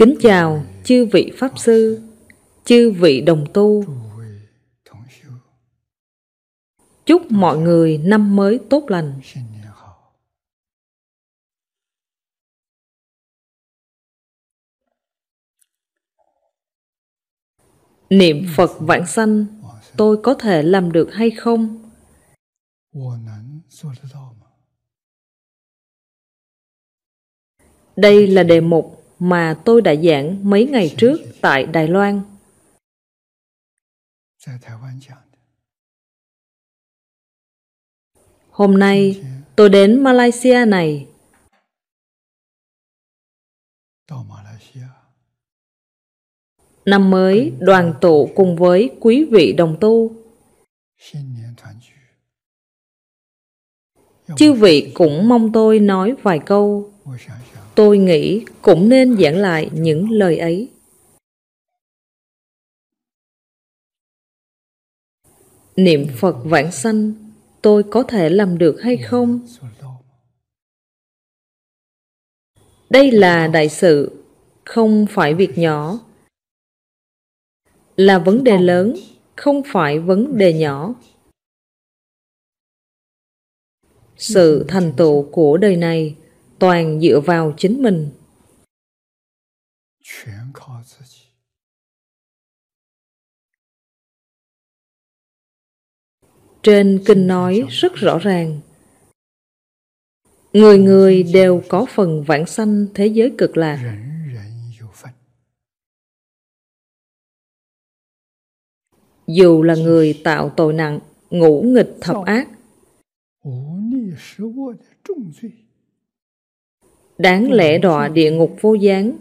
Kính chào chư vị Pháp Sư, chư vị đồng tu. Chúc mọi người năm mới tốt lành. Niệm Phật vãng sanh, tôi có thể làm được hay không? Đây là đề mục mà tôi đã giảng mấy ngày trước tại Đài Loan. Hôm nay, tôi đến Malaysia này. Năm mới, đoàn tụ cùng với quý vị đồng tu. Chư vị cũng mong tôi nói vài câu tôi nghĩ cũng nên giảng lại những lời ấy. Niệm Phật vãng sanh, tôi có thể làm được hay không? Đây là đại sự, không phải việc nhỏ. Là vấn đề lớn, không phải vấn đề nhỏ. Sự thành tựu của đời này toàn dựa vào chính mình. Trên kinh nói rất rõ ràng, người người đều có phần vãng sanh thế giới cực lạc. Dù là người tạo tội nặng, ngũ nghịch thập ác, đáng lẽ đọa địa ngục vô gián.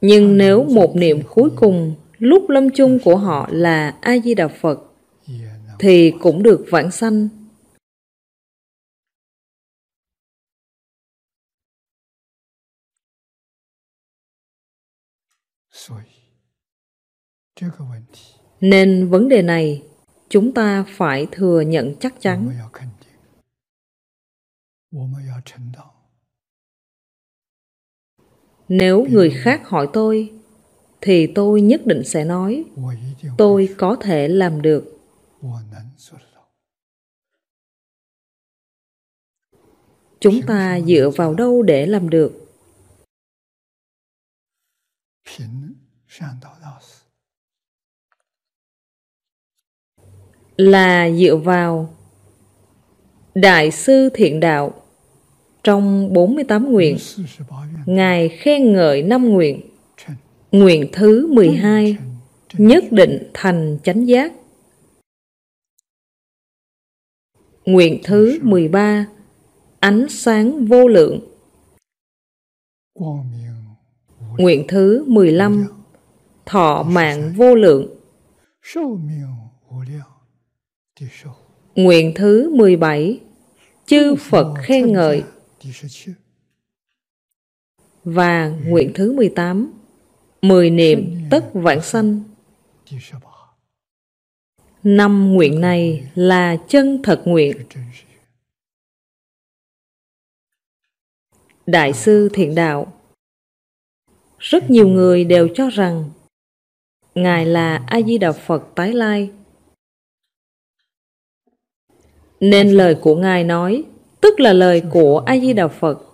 Nhưng nếu một niệm cuối cùng lúc lâm chung của họ là A Di Đà Phật 也能。 thì cũng được vãng sanh. 所以这个问题 Nên vấn đề này chúng ta phải thừa nhận chắc 我 chắn. 们要肯定，我们要承担。 nếu người khác hỏi tôi, thì tôi nhất định sẽ nói, tôi có thể làm được. Chúng ta dựa vào đâu để làm được? Là dựa vào Đại sư Thiện Đạo trong 48 nguyện Ngài khen ngợi năm nguyện. Nguyện thứ 12 nhất định thành chánh giác. Nguyện thứ 13 ánh sáng vô lượng. Nguyện thứ 15 thọ mạng vô lượng. Nguyện thứ 17 Chư Phật khen ngợi và nguyện thứ 18 Mười niệm tất vạn sanh. Năm nguyện này là chân thật nguyện. Đại sư Thiện Đạo, Rất nhiều người đều cho rằng Ngài là A-di-đà Phật tái lai. Nên lời của Ngài nói, Tức là lời của A-di-đà Phật.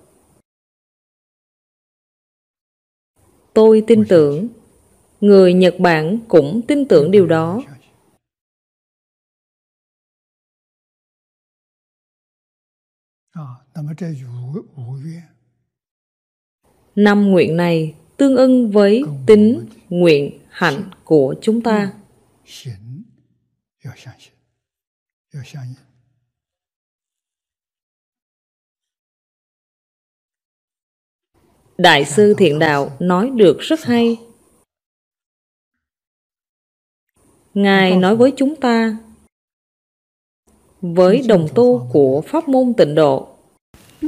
Tôi tin tưởng. Người Nhật Bản cũng tin tưởng điều đó. Năm nguyện này tương ưng với tính nguyện hạnh của chúng ta. Đại sư Thiện Đạo nói được rất hay. Ngài nói với chúng ta, với đồng tu của pháp môn tịnh độ,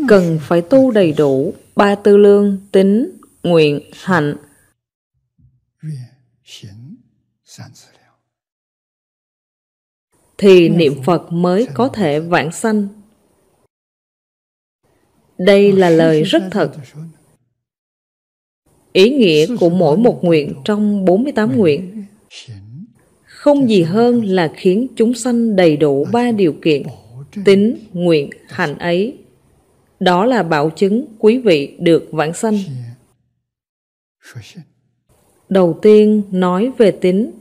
cần phải tu đầy đủ ba tư lương tính, nguyện, hạnh. Thì niệm Phật mới có thể vãng sanh. Đây là lời rất thật Ý nghĩa của mỗi một nguyện trong 48 nguyện. không gì hơn là khiến chúng sanh đầy đủ ba điều kiện tính, nguyện, hành ấy. Đó là bảo chứng quý vị được vãng sanh. Đầu tiên nói về tính.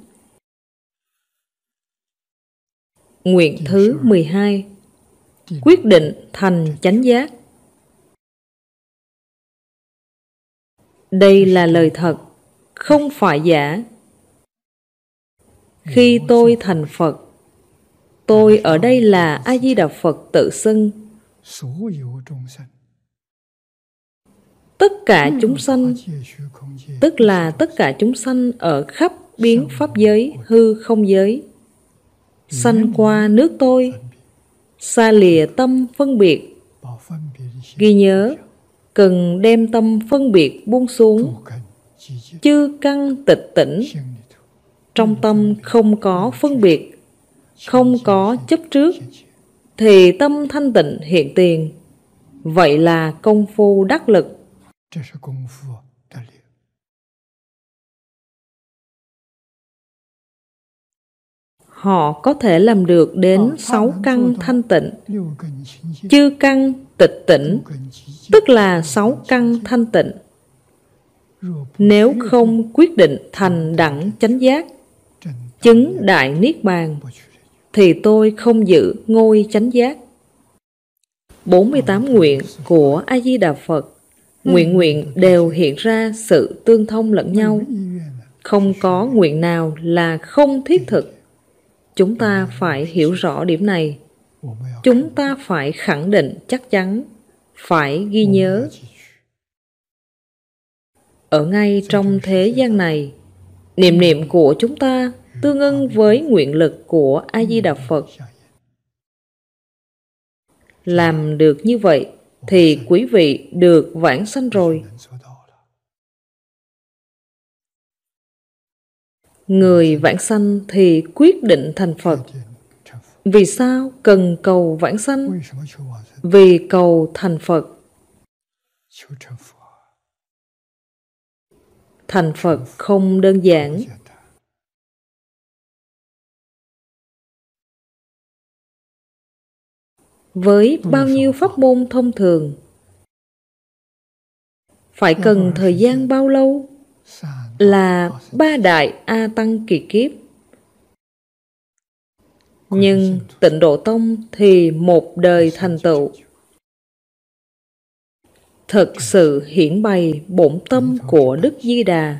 Nguyện thứ 12 Quyết định thành chánh giác. Đây là lời thật, không phải giả. Khi tôi thành Phật, tôi ở đây là A-di-đà Phật tự xưng. Tất cả chúng sanh, tức là tất cả chúng sanh ở khắp biến pháp giới, hư không giới, sanh qua nước tôi, xa lìa tâm phân biệt. Ghi nhớ, cần đem tâm phân biệt buông xuống. Chư căn tịch tỉnh. Trong tâm không có phân biệt, không có chấp trước, thì tâm thanh tịnh hiện tiền. Vậy là công phu đắc lực. họ có thể làm được đến sáu căn thanh tịnh, chư căn tịch tỉnh, tức là sáu căn thanh tịnh. Nếu không quyết định thành đẳng chánh giác, chứng đại niết bàn, thì tôi không giữ ngôi chánh giác. 48 nguyện của A-di-đà Phật Nguyện nguyện đều hiện ra sự tương thông lẫn nhau. Không có nguyện nào là không thiết thực chúng ta phải hiểu rõ điểm này. Chúng ta phải khẳng định chắc chắn, phải ghi nhớ. Ở ngay trong thế gian này, niệm niệm của chúng ta tương ưng với nguyện lực của a di đà phật. Làm được như vậy thì quý vị được vãng sanh rồi. Người vãng sanh thì quyết định thành Phật. Vì sao cần cầu vãng sanh? Vì cầu thành Phật. Thành Phật không đơn giản. Với bao nhiêu pháp môn thông thường? Phải cần thời gian bao lâu? là ba đại A Tăng kỳ kiếp. Nhưng tịnh độ tông thì một đời thành tựu. Thật sự hiển bày bổn tâm của Đức Di Đà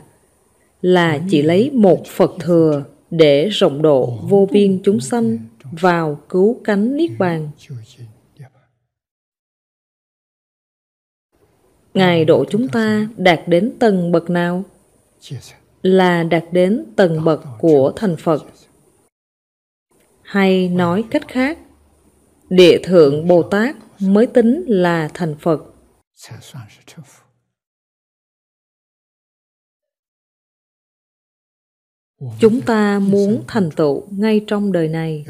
là chỉ lấy một Phật thừa để rộng độ vô biên chúng sanh vào cứu cánh Niết Bàn. Ngài độ chúng ta đạt đến tầng bậc nào? là đạt đến tầng bậc của thành Phật. Hay nói cách khác, địa thượng Bồ Tát mới tính là thành Phật. Chúng ta muốn thành tựu ngay trong đời này.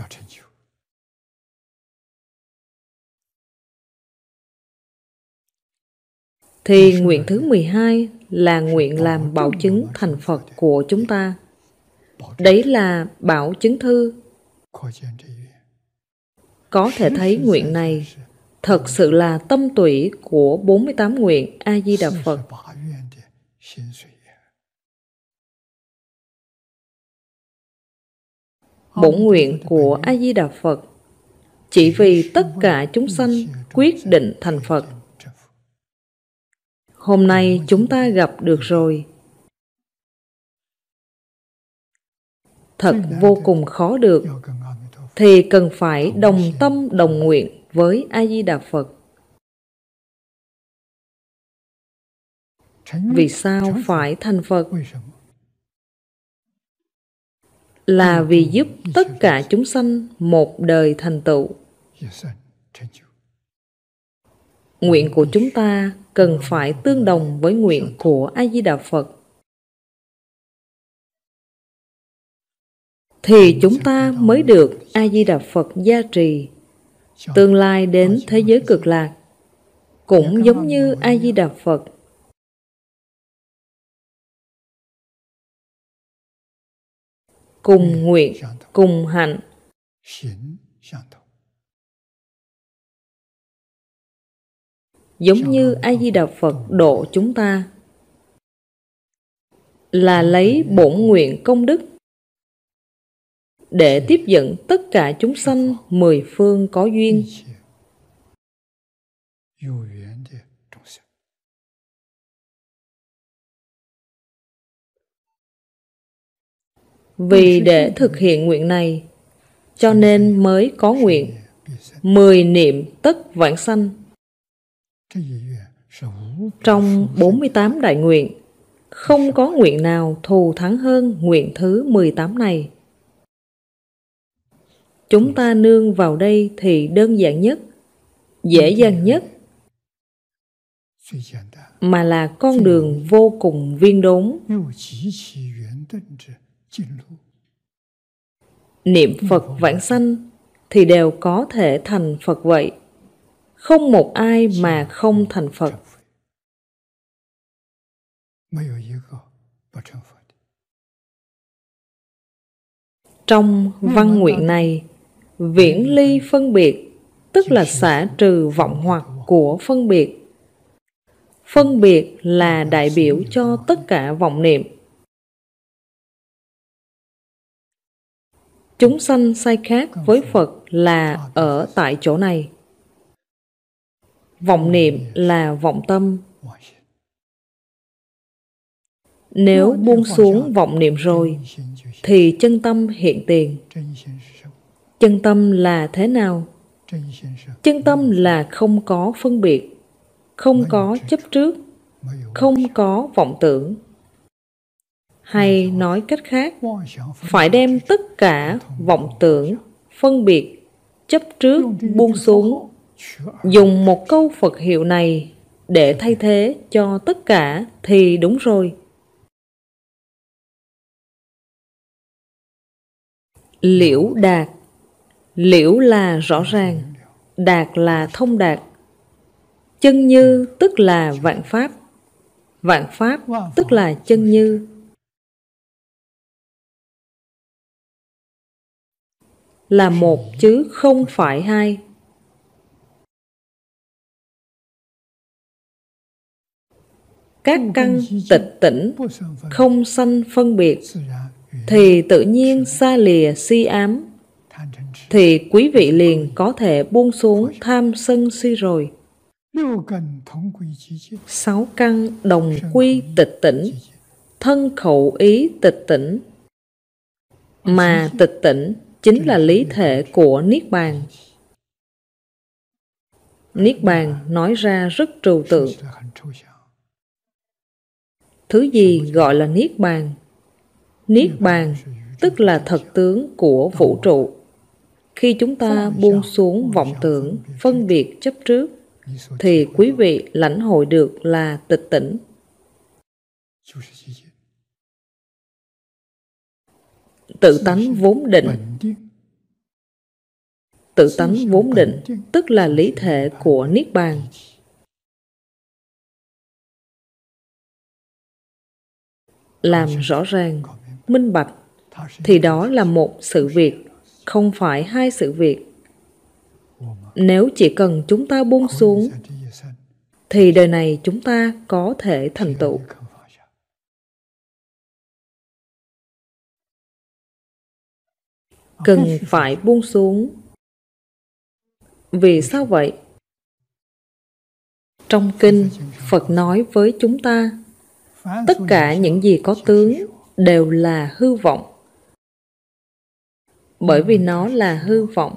Thì nguyện thứ 12 là nguyện làm bảo chứng thành Phật của chúng ta. Đấy là bảo chứng thư. Có thể thấy nguyện này thật sự là tâm tủy của 48 nguyện A-di-đà Phật. Bổn nguyện của A-di-đà Phật chỉ vì tất cả chúng sanh quyết định thành Phật Hôm nay chúng ta gặp được rồi. Thật vô cùng khó được, thì cần phải đồng tâm đồng nguyện với A-di-đà Phật. Vì sao phải thành Phật? Là vì giúp tất cả chúng sanh một đời thành tựu. Nguyện của chúng ta cần phải tương đồng với nguyện của A-di-đà Phật. Thì chúng ta mới được A-di-đà Phật gia trì, tương lai đến thế giới cực lạc, cũng giống như A-di-đà Phật. Cùng nguyện, cùng hạnh, giống như a di đà phật độ chúng ta. Là lấy bổn nguyện công đức để tiếp dẫn tất cả chúng sanh mười phương có duyên. Vì để thực hiện nguyện này, cho nên mới có nguyện mười niệm tất vãng sanh trong 48 đại nguyện không có nguyện nào thù thắng hơn nguyện thứ 18 này. Chúng ta nương vào đây thì đơn giản nhất dễ dàng nhất mà là con đường vô cùng viên đốn. Niệm phật vãng sanh thì đều có thể thành phật vậy không một ai mà không thành phật. trong văn nguyện này viễn ly phân biệt tức là xả trừ vọng hoặc của phân biệt. Phân biệt là đại biểu cho tất cả vọng niệm. Chúng sanh sai khác với phật là ở tại chỗ này vọng niệm là vọng tâm. Nếu buông xuống vọng niệm rồi thì chân tâm hiện tiền. chân tâm là thế nào? Chân tâm là không có phân biệt không có chấp trước không có vọng tưởng. Hay nói cách khác phải đem tất cả vọng tưởng phân biệt chấp trước buông xuống dùng một câu phật hiệu này để thay thế cho tất cả thì đúng rồi. Liễu đạt. Liễu là rõ ràng, đạt là thông đạt. Chân như tức là vạn pháp. Vạn pháp tức là chân như. Là một chứ không phải hai. Các căn tịch tỉnh không sanh phân biệt thì tự nhiên xa lìa si ám thì quý vị liền có thể buông xuống tham sân si rồi sáu căn đồng quy tịch tỉnh thân khẩu ý tịch tỉnh mà tịch tỉnh chính là lý thể của niết bàn niết bàn nói ra rất trừu tượng thứ gì gọi là niết bàn? Niết bàn tức là thật tướng của vũ trụ. Khi chúng ta buông xuống vọng tưởng, phân biệt chấp trước, thì quý vị lãnh hội được là tịch tỉnh. Tự tánh vốn định. Tự tánh vốn định tức là lý thể của niết bàn. Làm rõ ràng, minh bạch, thì đó là một sự việc, không phải hai sự việc. Nếu chỉ cần chúng ta buông xuống, thì đời này chúng ta có thể thành tựu. Cần phải buông xuống. Vì sao vậy? Trong kinh, phật nói với chúng ta tất cả những gì có tướng đều là hư vọng. Bởi vì nó là hư vọng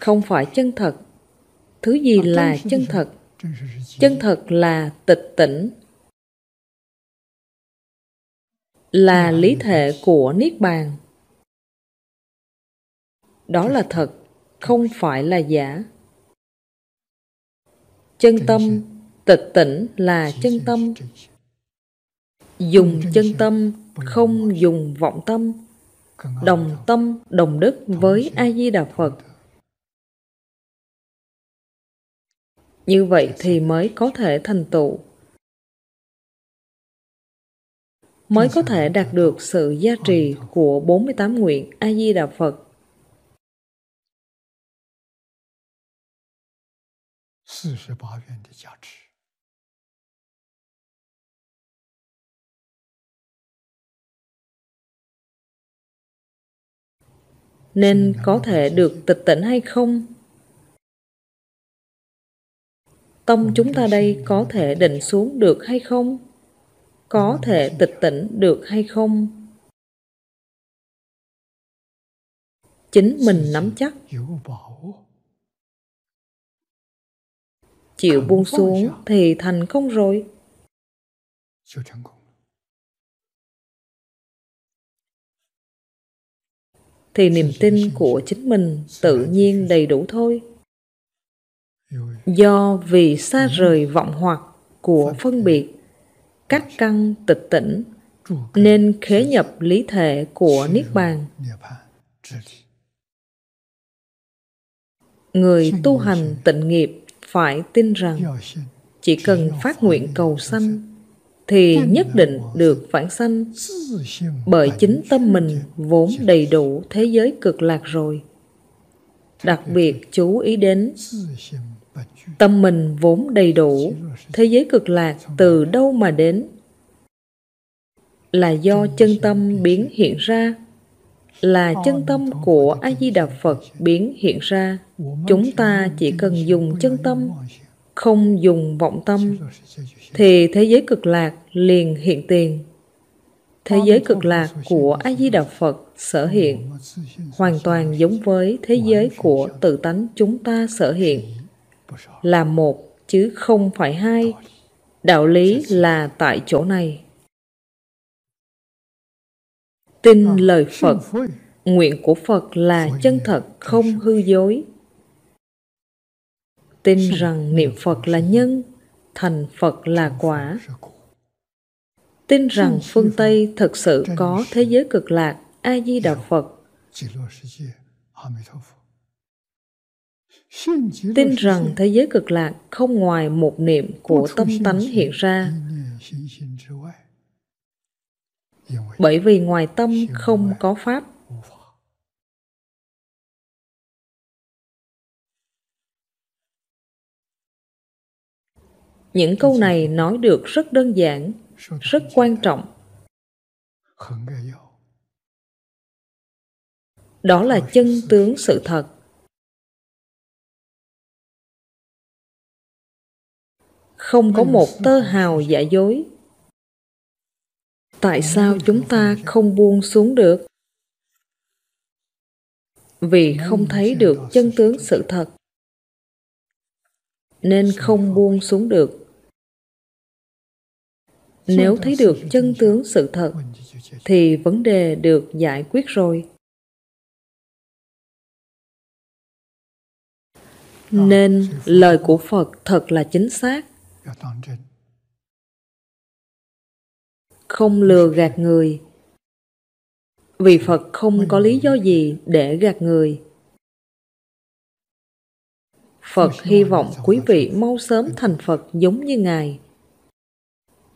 không phải chân thật. Thứ gì là chân thật chân thật? là tịch tỉnh là lý thể của niết bàn. Đó là thật. không phải là giả. Chân tâm tịch tỉnh là chân tâm dùng chân tâm không dùng vọng tâm. Đồng tâm đồng đức với a di đà phật. như vậy thì mới có thể thành tựu. Mới có thể đạt được sự gia trì của 48 nguyện A Di Đà Phật. Nên có thể được tịch tỉnh hay không? Tâm chúng ta đây có thể định xuống được hay không? có thể tịch tỉnh được hay không chính mình nắm chắc chịu buông xuống thì thành công rồi thì niềm tin của chính mình tự nhiên đầy đủ thôi. Do vì xa rời vọng hoặc của phân biệt cách căn tịch tỉnh, nên khế nhập lý thể của niết bàn. Người tu hành tịnh nghiệp phải tin rằng chỉ cần phát nguyện cầu sanh thì nhất định được vãng sanh bởi chính tâm mình vốn đầy đủ thế giới cực lạc rồi đặc biệt chú ý đến Tâm mình vốn đầy đủ, thế giới cực lạc từ đâu mà đến? Là do chân tâm biến hiện ra, là chân tâm của A-di-đà Phật biến hiện ra. Chúng ta chỉ cần dùng chân tâm, không dùng vọng tâm, thì thế giới cực lạc liền hiện tiền. Thế giới cực lạc của A-di-đà Phật sở hiện, hoàn toàn giống với thế giới của tự tánh chúng ta sở hiện. Là một chứ không phải hai. Đạo lý là tại chỗ này. Tin lời phật, nguyện của phật là chân thật, không hư dối. Tin rằng niệm phật là nhân, thành phật là quả tin rằng phương tây thực sự có thế giới cực lạc a di đà phật. tin rằng thế giới cực lạc không ngoài một niệm của tâm tánh hiện ra. bởi vì ngoài tâm không có pháp. Những câu này nói được rất đơn giản rất quan trọng. Đó là chân tướng sự thật. Không có một tơ hào giả dối. Tại sao chúng ta không buông xuống được? Vì không thấy được chân tướng sự thật, nên không buông xuống được nếu thấy được chân tướng sự thật, thì vấn đề được giải quyết rồi. Nên lời của phật thật là chính xác. Không lừa gạt người. Vì phật không có lý do gì để gạt người. Phật hy vọng quý vị mau sớm thành phật giống như ngài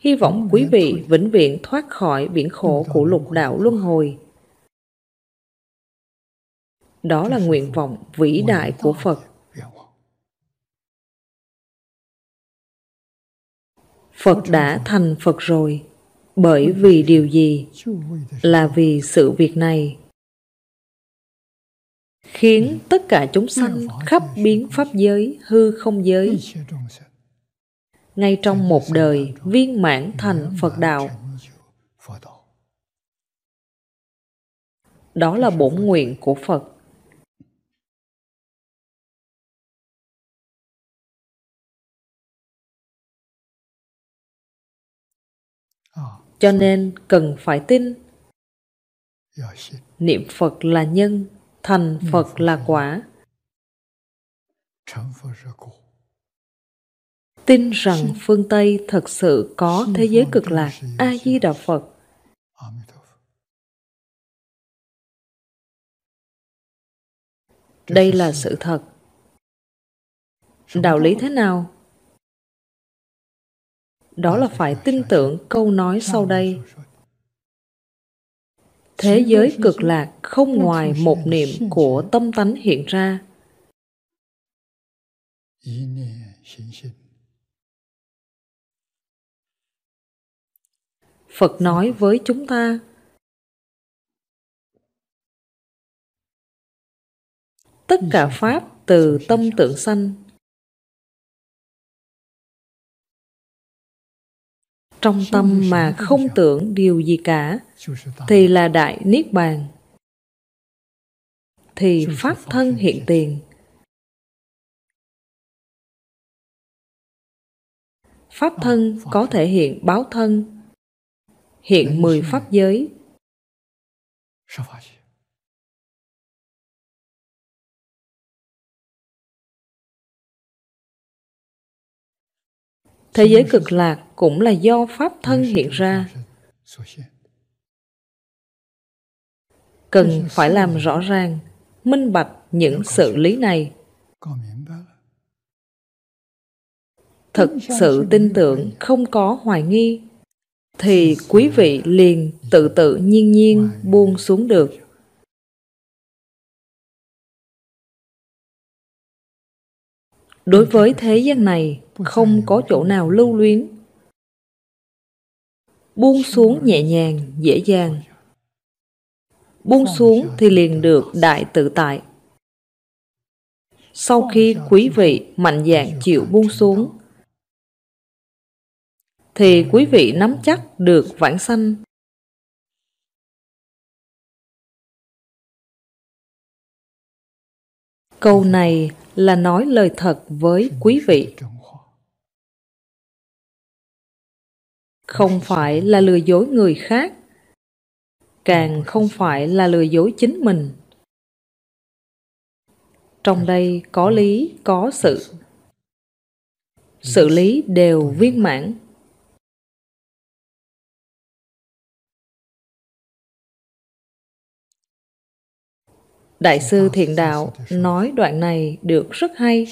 hy vọng quý vị vĩnh viễn thoát khỏi biển khổ của lục đạo luân hồi. Đó là nguyện vọng vĩ đại của phật. Phật đã thành phật rồi, bởi vì điều gì? Là vì sự việc này. Khiến tất cả chúng sanh khắp biến pháp giới, hư không giới ngay trong một đời viên mãn thành phật đạo. Đó là bổn nguyện của phật. Cho nên cần phải tin. Niệm phật là nhân, thành phật là quả tin rằng phương Tây thật sự có thế giới cực lạc A Di Đà Phật. 阿弥陀佛。 Đây là sự thật. Đạo lý thế nào? Đó là phải tin tưởng câu nói sau đây. Thế giới cực lạc không ngoài một niệm của tâm tánh hiện ra. 一念心 Phật nói với chúng ta. Tất cả Pháp từ tâm tượng sanh. Trong tâm mà không tưởng điều gì cả, thì là Đại Niết Bàn. Thì Pháp thân hiện tiền. Pháp thân có thể hiện báo thân hiện mười pháp giới. Thế giới cực lạc cũng là do pháp thân hiện ra. Cần phải làm rõ ràng minh bạch những sự lý này. Thực sự tin tưởng không có hoài nghi thì quý vị liền tự tự nhiên nhiên buông xuống được. Đối với thế gian này, không có chỗ nào lưu luyến. Buông xuống nhẹ nhàng, dễ dàng. Buông xuống thì liền được đại tự tại. Sau khi quý vị mạnh dạn chịu buông xuống thì quý vị nắm chắc được vãng sanh. Câu này là nói lời thật với quý vị. Không phải là lừa dối người khác, càng không phải là lừa dối chính mình. Trong đây có lý, có sự. Sự lý đều viên mãn. Đại sư Thiện Đạo nói đoạn này được rất hay,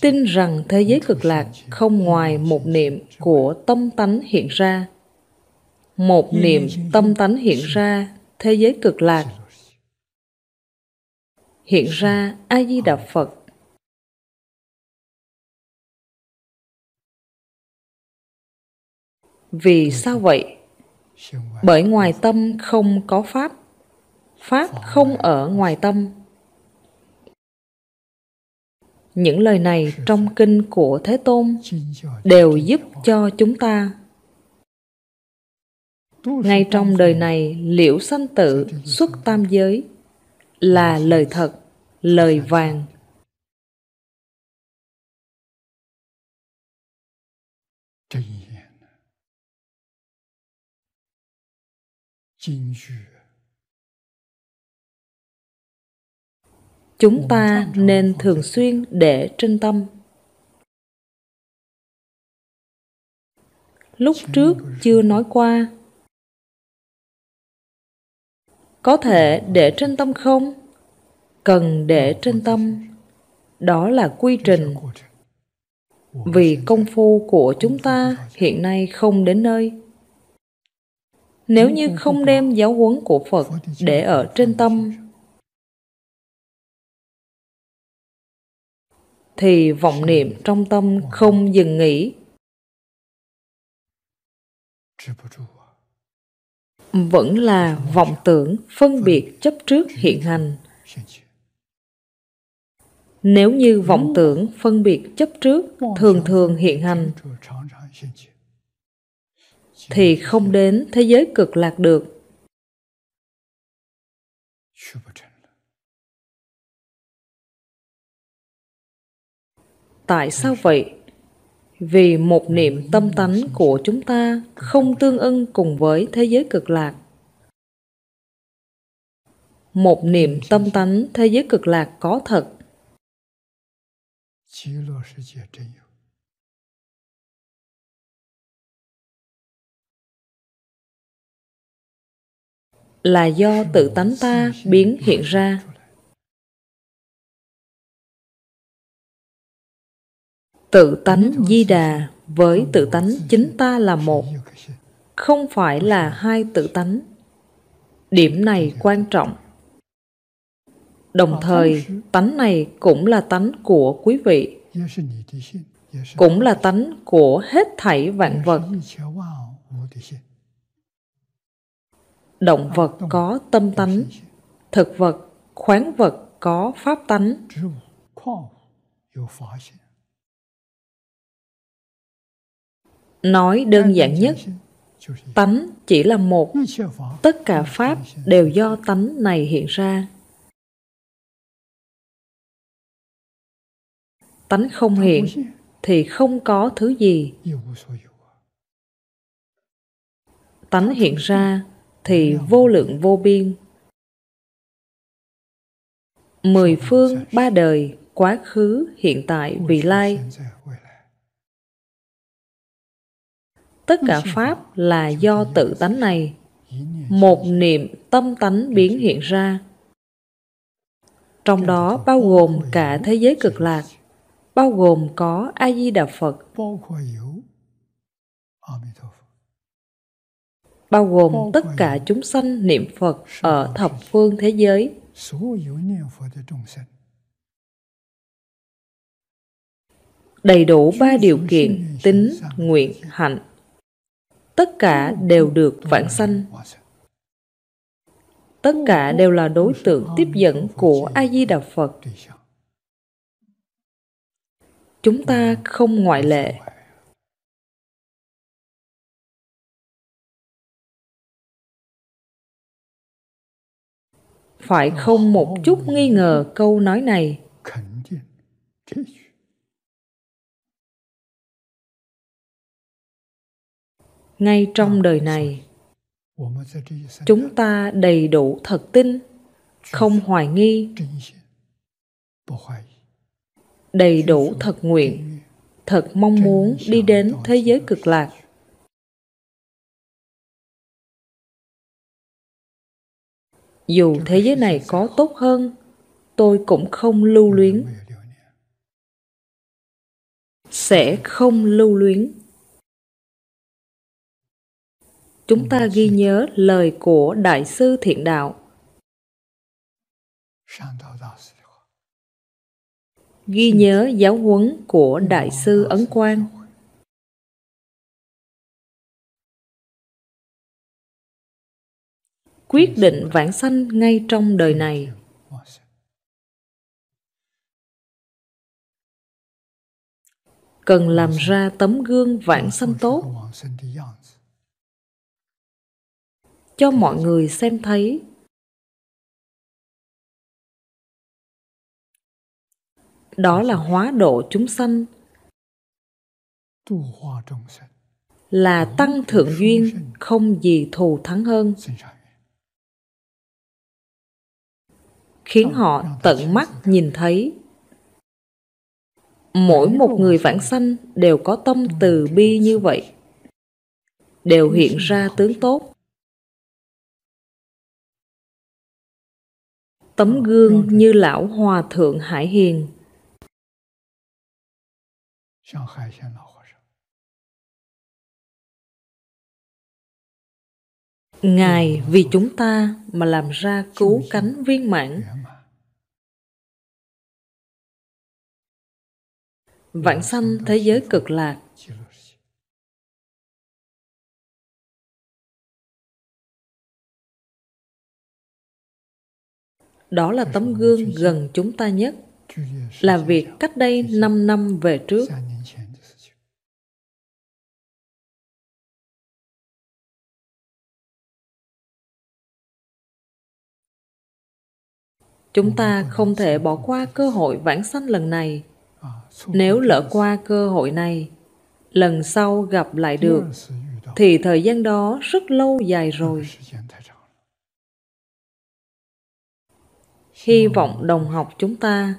tin rằng thế giới cực lạc không ngoài một niệm của tâm tánh hiện ra. Một niệm tâm tánh hiện ra, thế giới cực lạc. Hiện ra A-di-đà Phật Vì sao vậy? Bởi ngoài tâm không có pháp pháp không ở ngoài tâm. Những lời này trong kinh của thế tôn đều giúp cho chúng ta. Ngay trong đời này liễu sanh tự xuất tam giới là lời thật lời vàng. Chính chúng ta nên thường xuyên để trên tâm. Lúc trước chưa nói qua. Có thể để trên tâm không? Cần để trên tâm. đó là quy trình vì công phu của chúng ta hiện nay không đến nơi. Nếu như không đem giáo huấn của phật để ở trên tâm thì vọng niệm trong tâm không dừng nghỉ. Vẫn là vọng tưởng phân biệt chấp trước hiện hành. Nếu như vọng tưởng phân biệt chấp trước thường thường hiện hành, thì không đến thế giới cực lạc được. Tại sao vậy? Vì một niệm tâm tánh của chúng ta không tương ưng cùng với thế giới cực lạc. Một niệm tâm tánh thế giới cực lạc có thật. Là do tự tánh ta biến hiện ra. Tự tánh di đà với tự tánh chính ta là một. Không phải là hai tự tánh. Điểm này quan trọng. Đồng thời, tánh này cũng là tánh của quý vị. Cũng là tánh của hết thảy vạn vật. Động vật có tâm tánh, thực vật, khoáng vật có pháp tánh. Nói đơn giản nhất, tánh chỉ là một, tất cả pháp đều do tánh này hiện ra. Tánh không hiện thì không có thứ gì. Tánh hiện ra thì vô lượng vô biên. Mười phương ba đời quá khứ, hiện tại, vị lai. Tất cả pháp là do tự tánh này. Một niệm tâm tánh biến hiện ra. Trong đó bao gồm cả thế giới cực lạc bao gồm có a di đà phật. Bao gồm tất cả chúng sanh niệm phật ở thập phương thế giới. Đầy đủ ba điều kiện tính nguyện hạnh tất cả đều được vãng sanh. Tất cả đều là đối tượng tiếp dẫn của a di đà phật. Chúng ta không ngoại lệ. Phải không một chút nghi ngờ câu nói này? Ngay trong đời này, chúng ta đầy đủ thật tin, không hoài nghi, đầy đủ thật nguyện, thật mong muốn đi đến thế giới cực lạc. Dù thế giới này có tốt hơn, tôi cũng không lưu luyến. Sẽ không lưu luyến chúng ta ghi nhớ lời của đại sư thiện đạo. Ghi nhớ giáo huấn của đại sư ấn quang. Quyết định vãng sanh ngay trong đời này. Cần làm ra tấm gương vãng sanh tốt cho mọi người xem thấy. Đó là hóa độ chúng sanh. Là tăng thượng duyên, không gì thù thắng hơn. Khiến họ tận mắt nhìn thấy. Mỗi một người vãng sanh đều có tâm từ bi như vậy. Đều hiện ra tướng tốt. Tấm gương như lão hòa thượng hải hiền. Ngài vì chúng ta mà làm ra cứu cánh viên mãn. Vãng sanh thế giới cực lạc đó là tấm gương gần chúng ta nhất. Là việc cách đây 5 năm về trước. Chúng ta không thể bỏ qua cơ hội vãng sanh lần này. Nếu lỡ qua cơ hội này, lần sau gặp lại được, thì thời gian đó rất lâu dài rồi. hy vọng đồng học chúng ta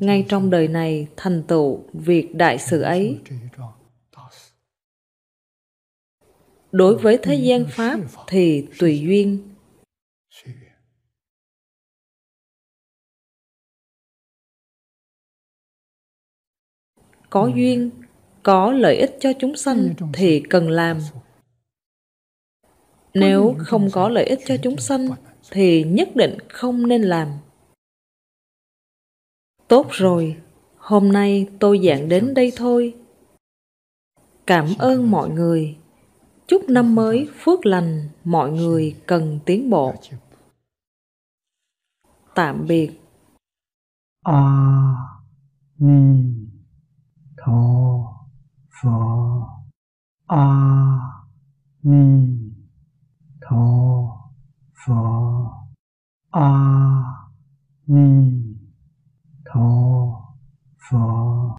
ngay trong đời này thành tựu việc đại sự ấy. Đối với thế gian pháp thì tùy duyên. Có duyên, có lợi ích cho chúng sanh thì cần làm. Nếu không có lợi ích cho chúng sanh thì nhất định không nên làm tốt rồi, hôm nay tôi giảng đến đây thôi. Cảm ơn mọi người. Chúc năm mới phước lành, mọi người cần tiến bộ. Tạm biệt. A ni tho phở a ni tho phở a ni Tho Pho